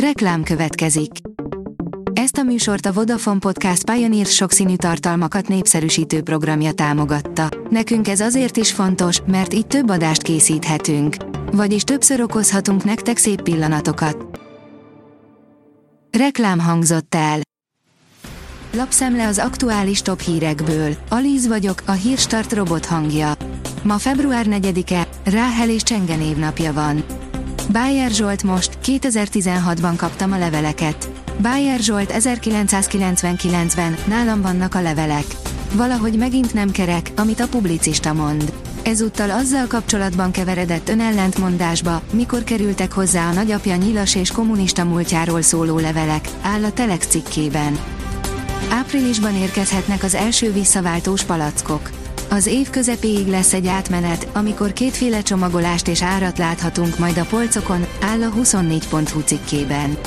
Reklám következik. Ezt a műsort a Vodafone Podcast Pioneer sokszínű tartalmakat népszerűsítő programja támogatta. Nekünk ez azért is fontos, mert így több adást készíthetünk. Vagyis többször okozhatunk nektek szép pillanatokat. Reklám hangzott el. Lapszemle az aktuális top hírekből. Alíz vagyok, a hírstart robot hangja. Ma február 4-e, Ráhel és Csenge névnapja van. Bájer Zsolt most, 2016-ban kaptam a leveleket. Bájer Zsolt 1999-ben, nálam vannak a levelek. Valahogy megint nem kerek, amit a publicista mond. Ezúttal azzal kapcsolatban keveredett önellentmondásba, mikor kerültek hozzá a nagyapja nyilas és kommunista múltjáról szóló levelek, áll a Telex cikkében. Áprilisban érkezhetnek az első visszaváltós palackok. Az év közepéig lesz egy átmenet, amikor kétféle csomagolást és árat láthatunk majd a polcokon, áll a 24.hu cikkében.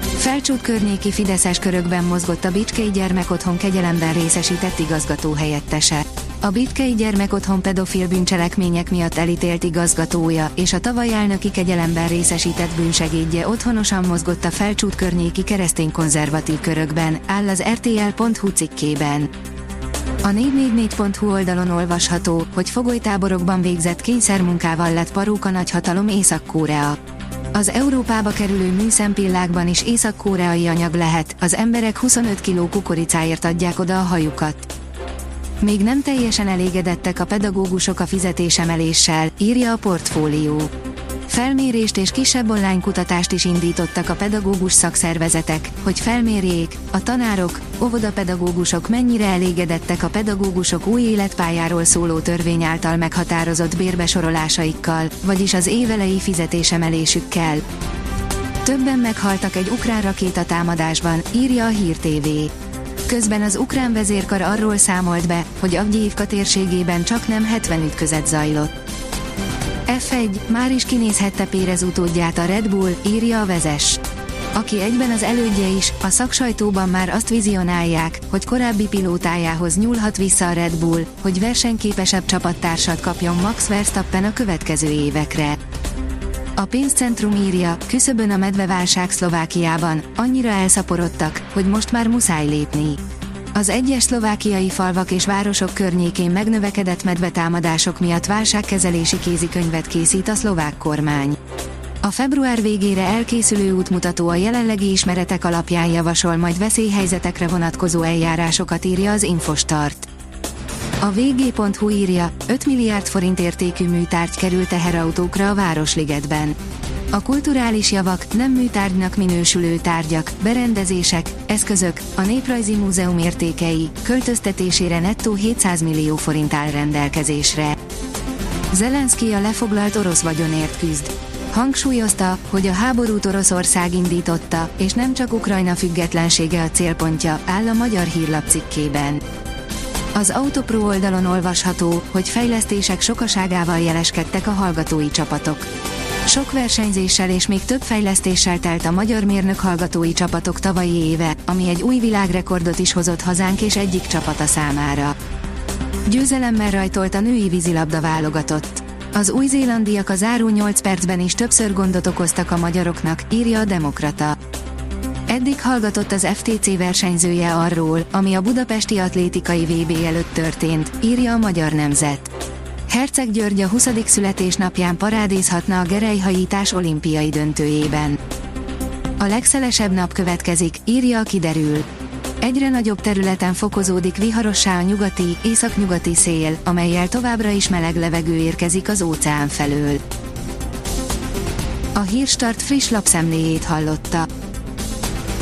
Felcsút környéki fideszes körökben mozgott a Bicskei Gyermekotthon kegyelemben részesített igazgató helyettese. A Bitkei Gyermekotthon pedofil bűncselekmények miatt elítélt igazgatója és a tavaly elnöki kegyelemben részesített bűnsegédje otthonosan mozgott a felcsút környéki keresztény konzervatív körökben, áll az rtl.hu cikkében. A 444.hu oldalon olvasható, hogy fogolytáborokban végzett kényszermunkával lett paróka nagyhatalom Észak-Korea. Az Európába kerülő műszempillákban is észak-koreai anyag lehet, az emberek 25 kg kukoricáért adják oda a hajukat. Még nem teljesen elégedettek a pedagógusok a fizetésemeléssel, írja a portfólió. Felmérést és kisebb online kutatást is indítottak a pedagógus szakszervezetek, hogy felmérjék, a tanárok, óvodapedagógusok mennyire elégedettek a pedagógusok új életpályáról szóló törvény által meghatározott bérbesorolásaikkal, vagyis az évelei fizetésemelésükkel. Többen meghaltak egy ukrán rakétatámadásban, írja a Hír TV. Közben az ukrán vezérkar arról számolt be, hogy Avgyívka térségében csak nem 70 ütközet zajlott. F1, már is kinézhette Pérez utódját a Red Bull, írja a vezes. Aki egyben az elődje is, a szaksajtóban már azt vizionálják, hogy korábbi pilótájához nyúlhat vissza a Red Bull, hogy versenyképesebb csapattársat kapjon Max Verstappen a következő évekre. A pénzcentrum írja, küszöbön a medveválság Szlovákiában, annyira elszaporodtak, hogy most már muszáj lépni. Az egyes szlovákiai falvak és városok környékén megnövekedett medvetámadások miatt válságkezelési kézikönyvet készít a szlovák kormány. A február végére elkészülő útmutató a jelenlegi ismeretek alapján javasol majd veszélyhelyzetekre vonatkozó eljárásokat írja az Infostart. A vg.hu írja, 5 milliárd forint értékű műtárgy került teherautókra a Városligetben. A kulturális javak, nem műtárgynak minősülő tárgyak, berendezések, eszközök, a Néprajzi Múzeum értékei, költöztetésére nettó 700 millió forint áll rendelkezésre. Zelenszky a lefoglalt orosz vagyonért küzd. Hangsúlyozta, hogy a háborút Oroszország indította, és nem csak Ukrajna függetlensége a célpontja, áll a magyar hírlap cikkében. Az Autopro oldalon olvasható, hogy fejlesztések sokaságával jeleskedtek a hallgatói csapatok. Sok versenyzéssel és még több fejlesztéssel telt a magyar mérnök hallgatói csapatok tavalyi éve, ami egy új világrekordot is hozott hazánk és egyik csapata számára. Győzelemmel rajtolt a női vízilabda válogatott. Az új-zélandiak a záró 8 percben is többször gondot okoztak a magyaroknak, írja a Demokrata. Eddig hallgatott az FTC versenyzője arról, ami a budapesti atlétikai VB előtt történt, írja a Magyar Nemzet. Herceg György a 20. születésnapján parádézhatna a gerelyhajítás olimpiai döntőjében. A legszelesebb nap következik, írja a kiderül. Egyre nagyobb területen fokozódik viharossá a nyugati, északnyugati szél, amelyel továbbra is meleg levegő érkezik az óceán felől. A Hírstart friss lapszemléjét hallotta.